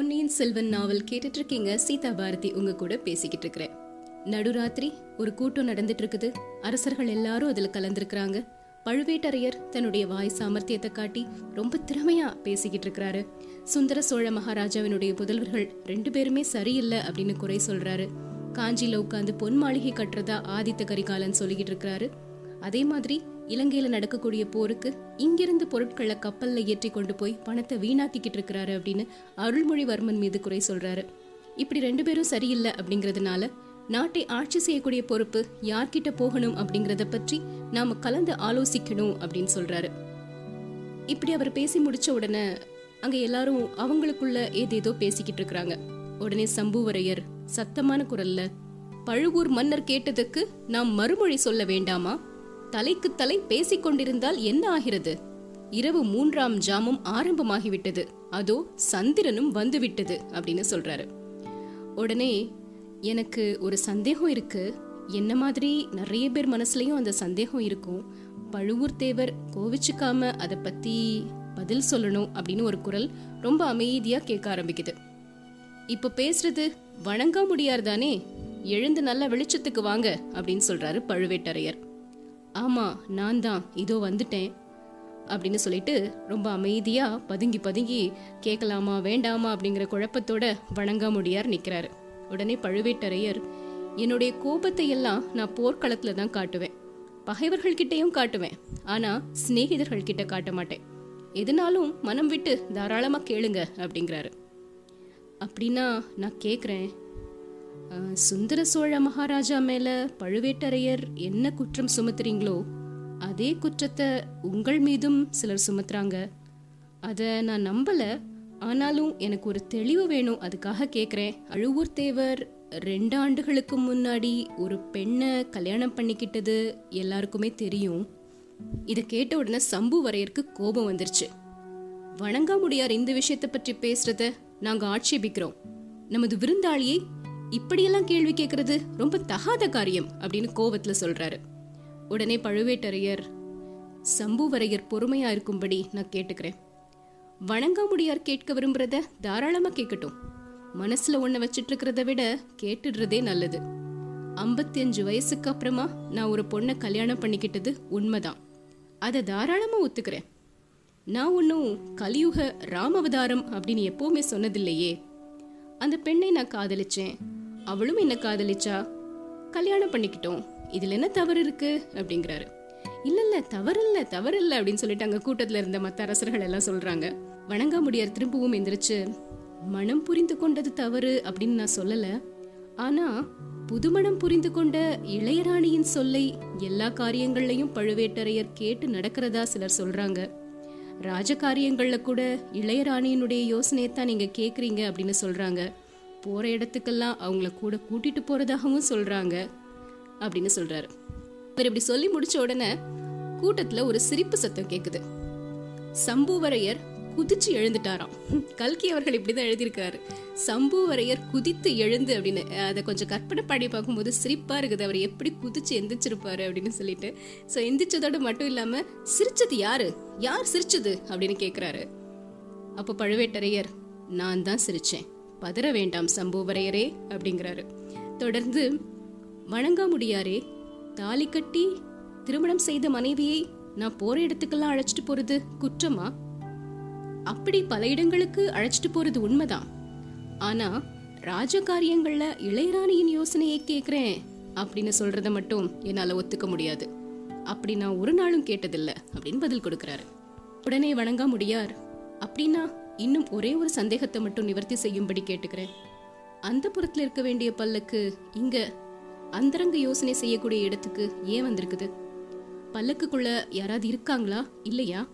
பொன்னியின் செல்வன் நாவல் கேட்டுட்டு இருக்கீங்க சீதா பாரதி உங்க கூட பேசிக்கிட்டு இருக்கிறேன் நடுராத்திரி ஒரு கூட்டம் நடந்துட்டு இருக்குது அரசர்கள் எல்லாரும் அதுல கலந்துருக்கிறாங்க. பழுவேட்டரையர் தன்னுடைய வாய் சாமர்த்தியத்தை காட்டி ரொம்ப திறமையா பேசிக்கிட்டு இருக்கிறாரு சுந்தர சோழ மகாராஜாவினுடைய புதல்வர்கள் ரெண்டு பேருமே சரியில்லை அப்படின்னு குறை சொல்றாரு. காஞ்சியில உட்காந்து பொன் மாளிகை கட்டுறதா ஆதித்த கரிகாலன் சொல்லிக்கிட்டு இருக்கிறாரு அதே மாதிரி இலங்கையில நடக்கக்கூடிய போருக்கு இங்கிருந்து பொருட்களை கப்பல்ல ஏற்றி கொண்டு போய் பணத்தை வீணாக்கிக்கிட்டு இருக்கிறாரு அப்படின்னு அருள்மொழிவர்மன் மீது குறை சொல்றாரு. இப்படி ரெண்டு பேரும் சரியில்லை அப்படிங்கறதுனால நாட்டை ஆட்சி செய்யக்கூடிய பொறுப்பு யார்கிட்ட போகணும் அப்படிங்கறத பற்றி நாம கலந்து ஆலோசிக்கணும் அப்படின்னு சொல்றாரு. இப்படி அவர் பேசி முடிச்ச உடனே அங்க எல்லாரும் அவங்களுக்குள்ள ஏதேதோ பேசிக்கிட்டு இருக்கிறாங்க. உடனே சம்புவரையர் சத்தமான குரல்ல பழுவூர் மன்னர் கேட்டதுக்கு நாம் மறுமொழி சொல்ல வேண்டாமா? தலைக்கு தலை பேசிக் கொண்டிருந்தால் என்ன ஆகிறது? இரவு மூன்றாம் ஜாமம் ஆரம்பமாகிவிட்டது. அதோ சந்திரனும் வந்துவிட்டது அப்படின்னு சொல்றாரு. உடனே எனக்கு ஒரு சந்தேகம் இருக்கு. என்ன மாதிரி நிறைய பேர் மனசுலயும் அந்த சந்தேகம் இருக்கும். பழுவூர் தேவர் கோவிச்சுக்காம அதை பத்தி பதில் சொல்லணும் அப்படின்னு ஒரு குரல் ரொம்ப அமைதியா கேட்க ஆரம்பிக்குது. இப்ப பேசுறது வணங்க முடியார் தானே எழுந்து நல்ல வெளிச்சத்துக்கு வாங்க அப்படின்னு சொல்றாரு பழுவேட்டரையர். ஆமாம் நான் தான். இதோ வந்துட்டேன். அப்படின்னு சொல்லிட்டு ரொம்ப அமைதியாக பதுங்கி பதுங்கி கேட்கலாமா வேண்டாமா அப்படிங்கிற குழப்பத்தோட வணங்காமுடியார் நிற்கிறாரு உடனே பழுவேட்டரையர் என்னுடைய கோபத்தை எல்லாம் நான் போர்க்களத்தில் தான் காட்டுவேன். பகைவர்கள்கிட்டையும் காட்டுவேன். ஆனால் சிநேகிதர்கள்கிட்ட காட்ட மாட்டேன். எதுனாலும் மனம் விட்டு தாராளமாக கேளுங்க அப்படிங்கிறாரு. அப்படின்னா நான் கேட்குறேன் சுந்தர சோழ மகாராஜா மேல பழுவேட்டரையர் என்ன குற்றம் சுமத்துறீங்களோ அதே குற்றத்தை உங்கள் மீதும் சிலர் சுமத்துறாங்க. அதை நான் நம்பல. ஆனாலும் எனக்கு ஒரு தெளிவு வேணும் அதுக்காக கேட்குறேன் அழுவூர் தேவர் ரெண்டு ஆண்டுகளுக்கு முன்னாடி ஒரு பெண்ணை கல்யாணம் பண்ணிக்கிட்டது எல்லாருக்குமே தெரியும். இதை கேட்ட உடனே சம்புவரையருக்கு கோபம் வந்துருச்சு. வணங்காமுடியார் இந்த விஷயத்தை பற்றி பேசுறத நாங்கள் ஆட்சேபிக்கிறோம். நமது விருந்தாளியை இப்படியெல்லாம் கேள்வி கேட்கறது ரொம்ப தகாத காரியம் அப்படின்னு கோபத்துல சொல்றாரு. உடனே பழுவேட்டரையர் சம்புவரையர் பொறுமையா இருக்கும்படி நான் கேட்டுக்கிறேன். வணங்காமுடியார் கேட்க விரும்புறத தாராளமா கேட்கட்டும் மனசுல ஒன்ன வச்சிட்டு இருக்கிறத விட கேட்டுடுறதே நல்லது. ஐம்பத்தி அஞ்சு வயசுக்கு அப்புறமா நான் ஒரு பொண்ணை கல்யாணம் பண்ணிக்கிட்டது உண்மைதான். அதை தாராளமா ஒத்துக்கிறேன். நான் ஒன்றும் கலியுக ராமவதாரம் அப்படின்னு எப்பவுமே சொன்னதில்லையே. அந்த பெண்ணை நான் காதலிச்சேன். அவளும் என்ன காதலிச்சா? கல்யாணம் பண்ணிக்கிட்டோம். இதுல என்ன தவறு இருக்கு? அப்படிங்கிறாரு. இல்ல இல்ல தவறு இல்ல தவறு இல்ல அப்படின்னு சொல்லிட்டு அங்க கூட்டத்துல இருந்த மத்த அரசர்கள் எல்லாம் சொல்றாங்க. வணங்காமுடியார் திரும்பவும் எந்திரிச்சு மனம் புரிந்து கொண்டது தவறு அப்படின்னு நான் சொல்லல. ஆனா புதுமணம் புரிந்து கொண்ட இளையராணியின் சொல்லை எல்லா காரியங்கள்லையும் பழுவேட்டரையர் கேட்டு நடக்கிறதா சிலர் சொல்றாங்க. ராஜகாரியங்கள்ல கூட இளையராணியினுடைய யோசனையை தான் நீங்க கேக்குறீங்க அப்படின்னு சொல்றாங்க. போற இடத்துக்கெல்லாம் அவங்கள கூட கூட்டிட்டு போறதாகவும் சொல்றாங்க அப்படின்னு சொல்றாரு. இவர் இப்படி சொல்லி முடிச்ச உடனே கூட்டத்துல ஒரு சிரிப்பு சத்தம் கேக்குது. சம்புவரையர் குதிச்சு எழுந்துட்டாராம். கல்கி அவர்கள் இப்படிதான் எழுதியிருக்காரு. சம்புவரையர் குதித்து எழுந்து அப்படின்னு அதை கொஞ்சம் கற்பனை பாடி பார்க்கும்போது சிரிப்பா இருக்குது. அவர் எப்படி குதிச்சு எந்திரிச்சிருப்பாரு அப்படின்னு சொல்லிட்டு. ஸோ எந்திரிச்சதோட மட்டும் இல்லாம சிரிச்சது யாரு? யார் சிரிச்சது? அப்படின்னு கேட்குறாரு அப்போ பழுவேட்டரையர் நான் தான் சிரிச்சேன். பதற வேண்டாம் சம்புவரையரே அப்படிங்கிறாரு. தொடர்ந்து வணங்காமுடியாரே தாலி கட்டி திருமணம் செய்த மனைவியை நான் போற இடத்துக்கெல்லாம் அழைச்சிட்டு போறது குற்றமா? அப்படி பல இடங்களுக்கு அழைச்சிட்டு போறது உண்மைதான் ஆனா ராஜகாரியங்கள்ல இளையராணியின் யோசனையை கேக்குறேன் அப்படின்னு சொல்றத மட்டும் என்னால ஒத்துக்க முடியாது. அப்படி நான் ஒரு நாளும் கேட்டதில்ல அப்படின்னு பதில் கொடுக்கிறாரு. உடனே வணங்கா முடியார் அப்படின்னா இன்னும் ஒரே ஒரு சந்தேகத்தை மட்டும் நிவர்த்தி செய்யும்படி கேட்டுக்கிறேன். அந்த புறத்தில் இருக்க வேண்டிய பல்லக்கு இங்க அந்தரங்க யோசனை செய்யக்கூடிய இடத்துக்கு ஏன் வந்திருக்குது? பல்லக்குக்குள்ள யாராவது இருக்காங்களா? இல்லையா?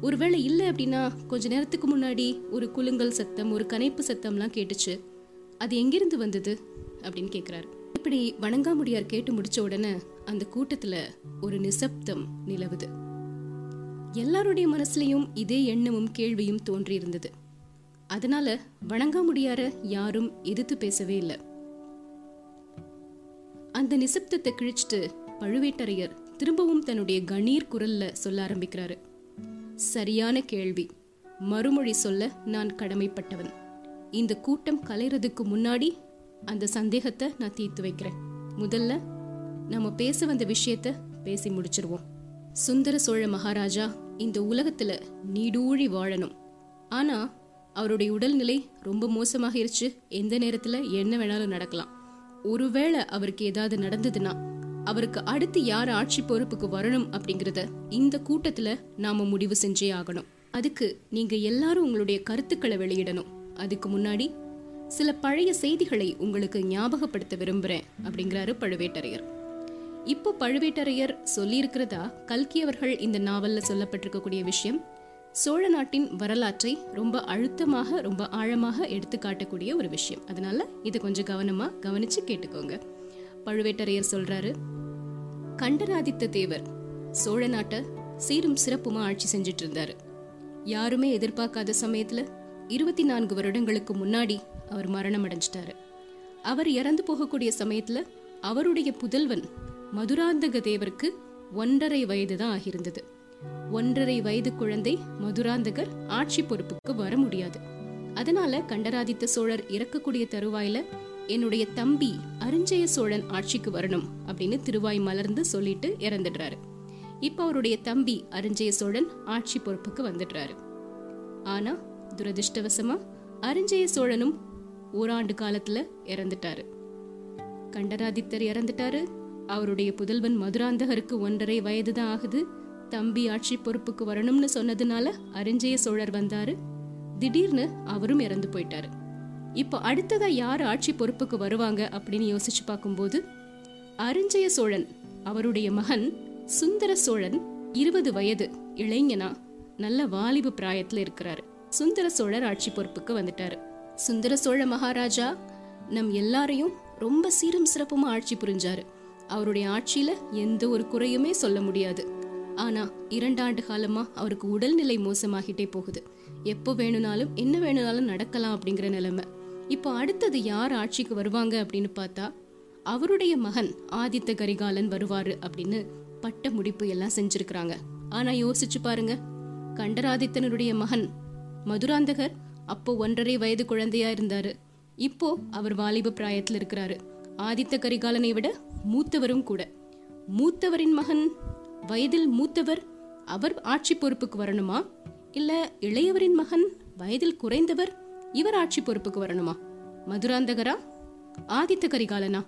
ஒருவேளை இல்லை அப்படின்னா கொஞ்ச நேரத்துக்கு முன்னாடி ஒரு குலுங்கல் சத்தம் ஒரு கனைப்பு சத்தம்லாம் கேட்டுச்சு. அது எங்கிருந்து வந்தது? அப்படின்னு கேட்குறாரு இப்படி வணங்காமுடியார் கேட்டு முடிச்ச உடனே அந்த கூட்டத்துல ஒரு நிசப்தம் நிலவுது. எல்லாருடைய மனசுலயும் இதே எண்ணமும் கேள்வியும் தோன்றியிருந்தது. அதனால வணங்காமுடியார யாரும் எதிர்த்து பேசவே இல்லை. அந்த நிசப்தத்தை கிழிச்சிட்டு பழுவேட்டரையர் திரும்பவும் தன்னுடைய கணீர் குரல்ல சொல்ல ஆரம்பிக்கிறாரு. சரியான கேள்வி. மறுமொழி சொல்ல நான் கடமைப்பட்டவன். இந்த கூட்டம் கலைறதுக்கு முன்னாடி அந்த சந்தேகத்தை நான் தீர்த்து வைக்கிறேன். முதல்ல நம்ம பேச வந்த விஷயத்த பேசி முடிச்சிருவோம். சுந்தர சோழ மகாராஜா இந்த உலகத்துல நீடூழி வாழணும். ஆனா அவருடைய உடல்நிலை ரொம்ப மோசமாகிருச்சு. எந்த நேரத்துல என்ன வேணாலும் நடக்கலாம். ஒருவேளை அவருக்கு ஏதாவது நடந்ததுன்னா அவருக்கு அடுத்து யார் ஆட்சி பொறுப்புக்கு வரணும் அப்படிங்கறத இந்த கூட்டத்துல நாம முடிவு செஞ்சே ஆகணும். அதுக்கு நீங்க எல்லாரும் உங்களுடைய கருத்துக்களை வெளியிடணும். அதுக்கு முன்னாடி சில பழைய செய்திகளை உங்களுக்கு ஞாபகப்படுத்த விரும்புறேன் அப்படிங்கிறாரு பழுவேட்டரையர். இப்போ பழுவேட்டரையர் சொல்லியிருக்கிறதா கல்கி அவர்கள் இந்த நாவல்ல சொல்லப்பட்டிருக்கக்கூடிய விஷயம்? சோழ நாட்டின் வரலாற்றை ரொம்ப அழுத்தமாக ரொம்ப ஆழமாக எடுத்து காட்டக்கூடிய ஒரு விஷயம். அதனால இதை கொஞ்சம் கவனமா கவனிச்சு கேட்டுக்கோங்க. பழுவேட்டரையர் சொல்றாரு கண்டராதித்த தேவர் சோழ நாட்டை சீரும் சிறப்புமா ஆட்சி செஞ்சுட்டு இருந்தாரு யாருமே எதிர்பார்க்காத சமயத்துல இருபத்தி நான்கு வருடங்களுக்கு முன்னாடி அவர் மரணம் அடைஞ்சிட்டாரு. அவர் இறந்து போகக்கூடிய சமயத்துல அவருடைய புதல்வன் மதுராந்தக தேவருக்கு ஒன்றரை வயது தான் ஆகியிருந்தது. ஒன்றரை வயது குழந்தை மதுராந்தகர் ஆட்சி பொறுப்புக்கு வர முடியாது. அதனால கண்டராதித்த சோழர் இறக்கக்கூடிய தருவாயில என்னுடைய தம்பி அரிஞ்சய சோழன் ஆட்சிக்கு வரணும் அப்படின்னு திருவாய் மலர்ந்து சொல்லிட்டு இறந்துடுறாரு. இப்ப அவருடைய தம்பி அரிஞ்சய சோழன் ஆட்சி பொறுப்புக்கு வந்துடுறாரு. ஆனா துரதிருஷ்டவசமா அரிஞ்சய சோழனும் ஓராண்டு காலத்துல இறந்துட்டாரு. கண்டராதித்தர் இறந்துட்டாரு. அவருடைய புதல்வன் மதுராந்தகருக்கு ஒன்றரை வயது தான் ஆகுது. தம்பி ஆட்சி பொறுப்புக்கு வரணும்னு சொன்னதுனால அரிஞ்சய சோழர் வந்தாரு. திடீர்னு அவரும் இறந்து போயிட்டாரு. இப்போ அடுத்ததா யார் ஆட்சி பொறுப்புக்கு வருவாங்க அப்படின்னு யோசிச்சு பார்க்கும்போது அரிஞ்சய சோழன் அவருடைய மகன் சுந்தர சோழன் இருபது வயது இளைஞனா நல்ல வாலிப பிராயத்துல இருக்கிறாரு. சுந்தர சோழர் ஆட்சி பொறுப்புக்கு வந்துட்டாரு. சுந்தர சோழ மகாராஜா நம் எல்லாரையும் ரொம்ப சீரும் சிறப்புமா ஆட்சி புரிஞ்சாரு. அவருடைய ஆட்சியில எந்த ஒரு குறையுமே சொல்ல முடியாது. ஆனா இரண்டாண்டு காலமா அவருக்கு உடல்நிலை மோசமாகிட்டே போகுது. எப்போ வேணும்னாலும் என்ன வேணும்னாலும் நடக்கலாம் அப்படிங்கிற நிலைமை. இப்போ அடுத்தது யார் ஆட்சிக்கு வருவாங்க அப்படின்னு பார்த்தா அவருடைய மகன் ஆதித்த கரிகாலன் வருவாரு அப்படின்னு பட்ட முடிப்பு எல்லாம் செஞ்சிருக்கிறாங்க. ஆனா யோசிச்சு பாருங்க. கண்டராதித்தனுடைய மகன் மதுராந்தகர் அப்போ ஒன்றரை வயது குழந்தையா இருந்தாரு. இப்போ அவர் வாலிப பிராயத்தில் இருக்கிறாரு. ஆதித்த கரிகாலனை விட மூத்தவரும் கூட. மூத்தவரின் மகன் வயதில் மூத்தவர் அவர் ஆட்சி பொறுப்புக்கு வரணுமா? இல்ல இளையவரின் மகன் வயதில் குறைந்தவர் இவர் ஆட்சி பொறுப்புக்கு வரணுமா? மதுராந்தகரா? ஆதித்த கரிகாலனா?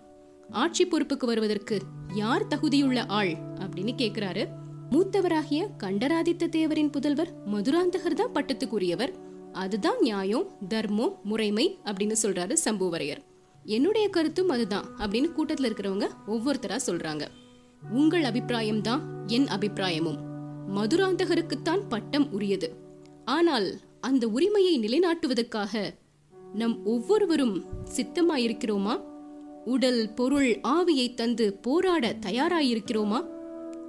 ஆட்சி பொறுப்புக்கு வருவதற்கு யார் தகுதியுள்ள ஆள் அப்படின்னு கேக்குறாரு. மூத்தவராகிய கண்டராதித்த தேவரின் புதல்வர் மதுராந்தகர் தான் பட்டத்துக்குரியவர். அதுதான் நியாயம் தர்மம் முறைமை அப்படின்னு சொல்றாரு சம்புவரையர். என்னுடைய கருத்தும் அதுதான் அப்படின்னு கூட்டத்தில் இருக்கிறவங்க ஒவ்வொருத்தரா சொல்றாங்க. உங்கள் அபிப்பிராயம் தான் என் அபிப்பிராயமும். மதுராந்தகருக்குத்தான் பட்டம் உரியது. ஆனால் அந்த உரிமையை நிலைநாட்டுவதற்காக நம் ஒவ்வொருவரும் சித்தமாயிருக்கிறோமா? உடல் பொருள் ஆவியை தந்து போராட தயாராயிருக்கிறோமா?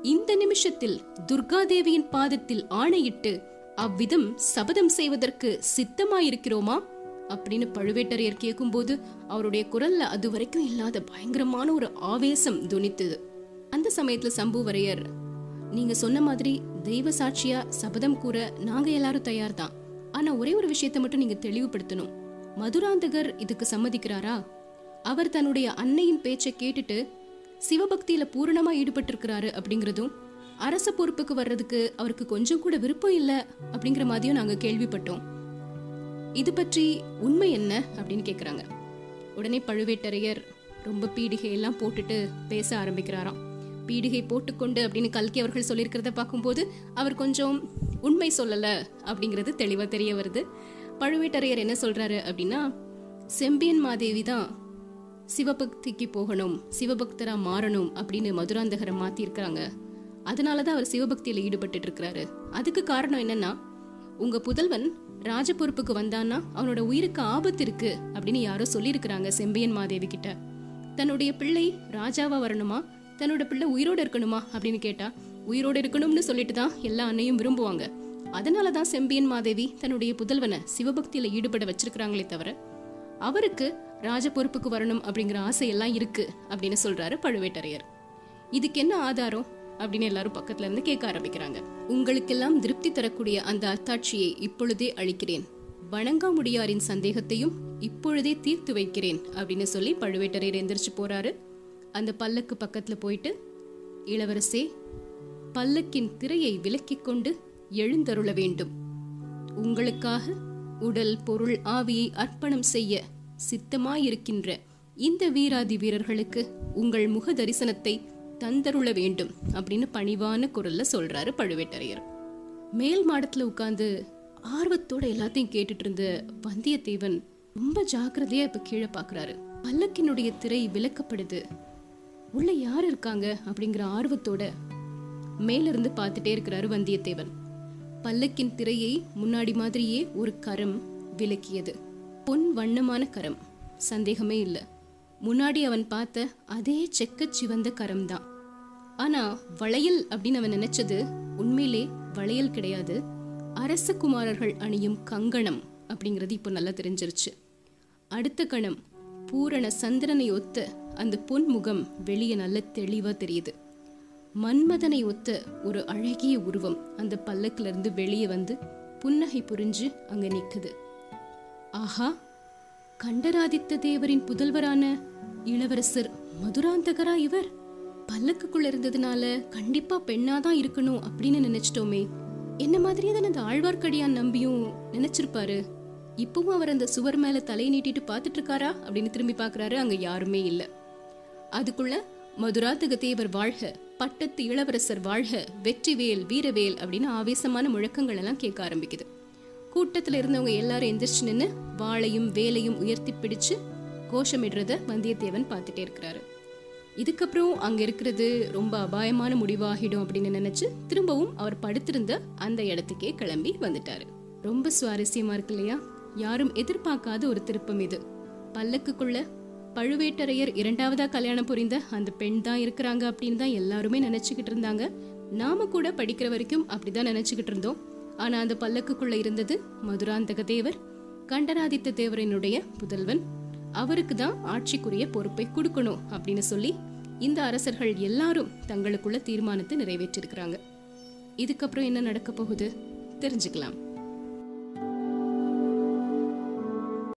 இந்த நிமிஷத்தில் துர்காதேவியின் பாதத்தில் ஆணையிட்டு அவ்விதம் சபதம் செய்வதற்கு சித்தமாயிருக்கிறோமா? அப்படின்னு பழுவேட்டரையர் கேட்கும்போது அவருடைய குரல்ல அது வரைக்கும் இல்லாத பயங்கரமான ஒரு ஆவேசம் துணித்தது. அந்த சமயத்துல சம்புவரையர் நீங்க சொன்ன மாதிரி தெய்வ சாட்சியா சபதம் கூற நாங்க எல்லாரும் தயார் தான் ஆனா ஒரே ஒரு விஷயத்தை மட்டும் நீங்க தெளிவுபடுத்தணும். மதுராந்தகர் இதுக்கு சம்மதிக்கிறாரா? அவர் தன்னுடைய அன்னையின் பேச்சை கேட்டுட்டு சிவபக்தியில பூரணமா ஈடுபட்டிருக்கிறாரு அப்படிங்கறதும் அரச பொறுப்புக்கு வர்றதுக்கு அவருக்கு கொஞ்சம் கூட விருப்பம் இல்லை அப்படிங்கிற மாதிரியும் நாங்க கேள்விப்பட்டோம். இது பற்றி உண்மை என்ன அப்படின்னு கேட்குறாங்க உடனே பழுவேட்டரையர் ரொம்ப பீடிகையெல்லாம் போட்டுட்டு பேச ஆரம்பிக்கிறாராம். பீடிகை போட்டுக்கொண்டு அப்படின்னு கல்கி அவர்கள் சொல்லியிருக்கிறத பார்க்கும்போது அவர் கொஞ்சம் உண்மை சொல்லலை அப்படிங்கிறது தெளிவாக தெரிய வருது. பழுவேட்டரையர் என்ன சொல்கிறாரு அப்படின்னா செம்பியன் மாதேவி தான் சிவபக்திக்கு போகணும் சிவபக்தராக மாறணும் அப்படின்னு மதுராந்தகரை மாற்றியிருக்கிறாங்க அதனால தான் அவர் சிவபக்தியில் ஈடுபட்டு இருக்கிறாரு. அதுக்கு காரணம் என்னன்னா உங்கள் புதல்வன் ராஜ பொறுப்புக்கு வந்தான்னா அவனோட உயிருக்கு ஆபத்து இருக்கு அப்படின்னு யாரோ சொல்லியிருக்கிறாங்க செம்பியன் மாதேவி கிட்ட. தன்னுடைய பிள்ளை ராஜாவா வரணுமா? தன்னோட பிள்ளை உயிரோட இருக்கணுமா? அப்படின்னு கேட்டா உயிரோட இருக்கணும்னு சொல்லிட்டு தான் எல்லா அன்னையும் விரும்புவாங்க. அதனாலதான் செம்பியன் மாதேவி தன்னுடைய புதல்வனை சிவபக்தியில ஈடுபட வச்சிருக்கிறாங்களே தவிர அவருக்கு ராஜ பொறுப்புக்கு வரணும் அப்படிங்கிற ஆசை எல்லாம் இருக்கு அப்படின்னு சொல்றாரு பழுவேட்டரையர். இதுக்கு என்ன ஆதாரம்? அப்படின்னு எல்லாரும் பக்கத்துல இருந்து கேட்க ஆரம்பிக்கிறாங்க. உங்களுக்கெல்லாம் திருப்தி தரக்கூடிய அந்த அத்தாட்சியை இப்பொழுதே அளிக்கிறேன். வணங்காமுடியாரின் சந்தேகத்தையும் இப்பொழுதே தீர்த்து வைக்கிறேன் அப்படின்னு சொல்லி பழுவேட்டரையர் எந்திரிச்சு போறாரு. அந்த பல்லக்கு பக்கத்துல போயிட்டு இளவரசே பல்லக்கின் திரையை விலக்கிக் கொண்டு எழுந்தருள வேண்டும். உங்களுக்காக உடல் பொருள் ஆவியை அர்ப்பணம் செய்ய சித்தமாயிருக்கின்ற இந்த வீராதி வீரர்களுக்கு உங்கள் முக தரிசனத்தை தந்தருள வேண்டும் அப்படின்னு பணிவான குரல்ல சொல்றாரு பழுவேட்டரையர். மேல் மாடத்துல உட்கார்ந்து ஆர்வத்தோட எல்லாத்தையும் கேட்டுட்டு இருந்த வந்தியத்தேவன் ரொம்ப ஜாக்கிரதையா இப்ப கீழே பாக்குறாரு. பல்லக்கினுடைய திரை விலக்கப்படுது உள்ள யார் இருக்காங்க அப்படிங்கிற ஆர்வத்தோட மேலிருந்து பார்த்துட்டே இருக்கிறாரு வந்தியத்தேவன். பல்லக்கின் திரையை முன்னாடி மாதிரியே ஒரு கரம் விலக்கியது பொன் வண்ணமான கரம். சந்தேகமே இல்லை. முன்னாடி அவன் பார்த்த அதே செக்க சிவந்த கரம் தான் ஆனா வளையல் அப்படின்னு அவன் நினைச்சது உண்மையிலே வளையல் கிடையாது. அரச குமாரர்கள் அணியும் கங்கணம் அப்படிங்கிறது இப்போ நல்லா தெரிஞ்சிருச்சு. அடுத்த கணம் பூரண சந்திரனை ஒத்த அந்த பொன் முகம் வெளியே நல்ல தெளிவாக தெரியுது. மன்மதனை ஒத்த ஒரு அழகிய உருவம் அந்த பல்லக்குல இருந்து வெளியே வந்து புன்னகை புரிஞ்சு அங்க நிற்குது ஆஹா கண்டராதித்த தேவரின் புதல்வரான இளவரசர் மதுராந்தகரா இவர்? பல்லக்குக்குள்ள இருந்ததுனால கண்டிப்பா பெண்ணாதான் இருக்கணும் அப்படின்னு நினைச்சிட்டோமே. என்ன மாதிரியே தான் அந்த ஆழ்வார்க்கடியான் நம்பியும் நினைச்சிருப்பாரு. இப்பவும் அவர் அந்த சுவர் மேல தலை நீட்டிட்டு பார்த்துட்டு இருக்காரா அப்படின்னு திரும்பி பார்க்கறாரு அங்க யாருமே இல்ல. அதுக்குள்ள மதுராந்தக தேவர் வாழ்க பட்டத்து இளவரசர் வாழ்க வெற்றிவேல் வீரவேல் அப்படின்னு ஆவேசமான முழக்கங்கள் எல்லாம் கேட்க ஆரம்பிக்குது. கூட்டத்துல இருந்தவங்க எல்லாரும் எந்திரிச்சு நின்னு வாளையும் வேலையும் உயர்த்தி பிடிச்சு கோஷமிடுறத வந்தியத்தேவன் பார்த்துட்டே இருக்கிறாரு. இதுக்கப்புறம் அங்க இருக்கிறது ரொம்ப அபாயமான முடிவாகிடும் அப்படின்னு நினைச்சு திரும்பவும் அவர் படுத்திருந்த அந்த இடத்துக்கே கிளம்பி வந்துட்டாரு. ரொம்ப சுவாரஸ்யமா இருக்கு இல்லையா? யாரும் எதிர்பார்க்காத ஒரு திருப்பம் இது. பல்லக்குக்குள்ள பழுவேட்டரையர் இரண்டாவதா கல்யாணம் புரிந்த அந்த பெண் தான் இருக்கிறாங்க அப்படின்னு தான் எல்லாருமே நினைச்சுக்கிட்டு இருந்தாங்க. நாம கூட படிக்கிற வரைக்கும் அப்படிதான் நினைச்சுக்கிட்டு இருந்தோம். ஆனா அந்த பல்லக்குக்குள்ள இருந்தது மதுராந்தக தேவர் கண்டராதித்த தேவரினுடைய புதல்வன் அவருக்கு தான் ஆட்சிக்குரிய பொறுப்பை கொடுக்கணும் அப்படின்னு சொல்லி இந்த அரசர்கள் எல்லாரும் தங்களுக்குள்ள தீர்மானத்தை நிறைவேற்றிருக்கிறாங்க. இதுக்கப்புறம் என்ன நடக்க போகுது? தெரிஞ்சுக்கலாம்.